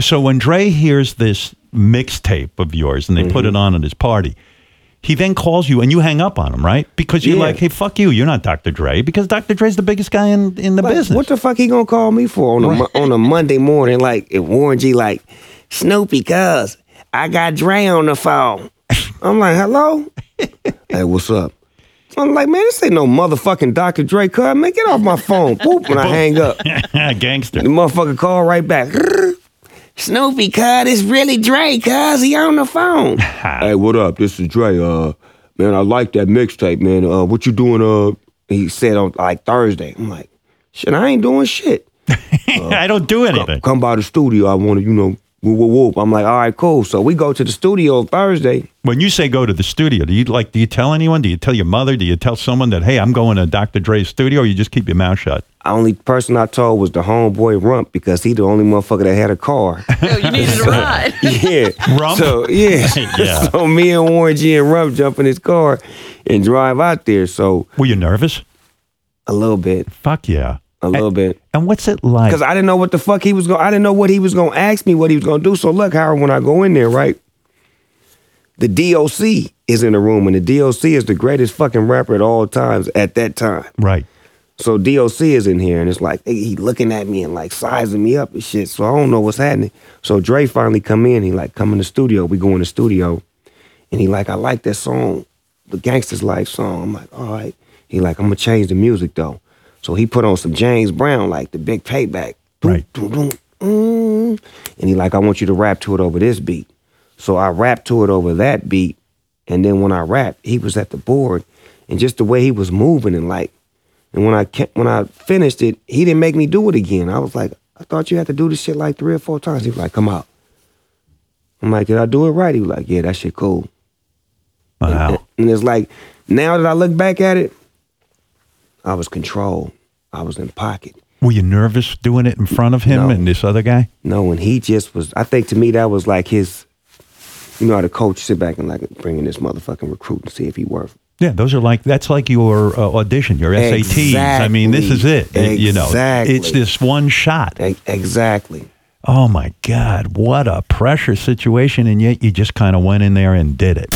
so when Dre hears this mixtape of yours and they put Mm-hmm. it on at his party, he then calls you and you hang up on him, right? Because you're Yeah. like, hey, fuck you. You're not Dr. Dre because Dr. Dre's the biggest guy in, in the Like, business. What the fuck he gonna call me for on a on a Monday morning? Like if Warren G like Snoopy, cuz I got Dre on the phone. I'm like, hello. hey, what's up? I'm like, man, this ain't no motherfucking Dr. Dre, cuz man, get off my phone. Boop, when I hang up, Gangster. the motherfucker call right back. Snoopy, cuz it's really Dre, cuz he on the phone. hey, what up? This is Dre. Uh, man, I like that mixtape, man. Uh, what you doing? Uh, he said on like Thursday. I'm like, shit, I ain't doing shit. I don't do anything. Come by the studio. I want to, you know, whoop, whoop, whoop. I'm like, all right, cool. So we go to the studio Thursday. When you say go to the studio, do you like? Do you tell anyone? Do you tell your mother? Do you tell someone that hey, I'm going to Dr. Dre's studio? Or you just keep your mouth shut? The only person I told was the homeboy Rump because he the only motherfucker that had a car. Yo, you needed a ride. yeah. Rump? So yeah. Yeah. so me and Warren G and Rump jump in his car and drive out there. So Were you nervous? a little bit, Fuck yeah. A little and, bit. And what's it like? Because I didn't know what the fuck he was going. I didn't know what he was going to ask me, what he was going to do. So look, Howard, when I go in there, right, the DOC is in the room, and the DOC is the greatest fucking rapper at all times at that time. right. So DOC is in here, and it's like he he looking at me and like sizing me up and shit. So I don't know what's happening. So Dre finally come in. He like come in the studio. We go in the studio, and he like I like that song, the Gangster's Life song. I'm like, all right. He like I'm gonna change the music though. So he put on some James Brown, like the Big Payback. Right. mm. And he like I want you to rap to it over this beat. So I rapped to it over that beat, and then when I rapped, he was at the board, and just the way he was moving and like. And when I ca- when I finished it, he didn't make me do it again. I was like, I thought you had to do this shit like three or four times. He was like, come out. I'm like, did I do it right? He was like, yeah, that shit cool. Wow. And it's like, now that I look back at it, I was controlled. I was in pocket. Were you nervous doing it in front of him No. and this other guy? No, and he just was, I think to me that was like his, you know how the coach sit back and like bringing this motherfucking recruit and see if he worth. Yeah, those are like that's like your uh, audition, your SATs. I mean, this is it. Exactly. You know, it's this one shot. E- Exactly. Oh my God, what a pressure situation, and yet you just kind of went in there and did it.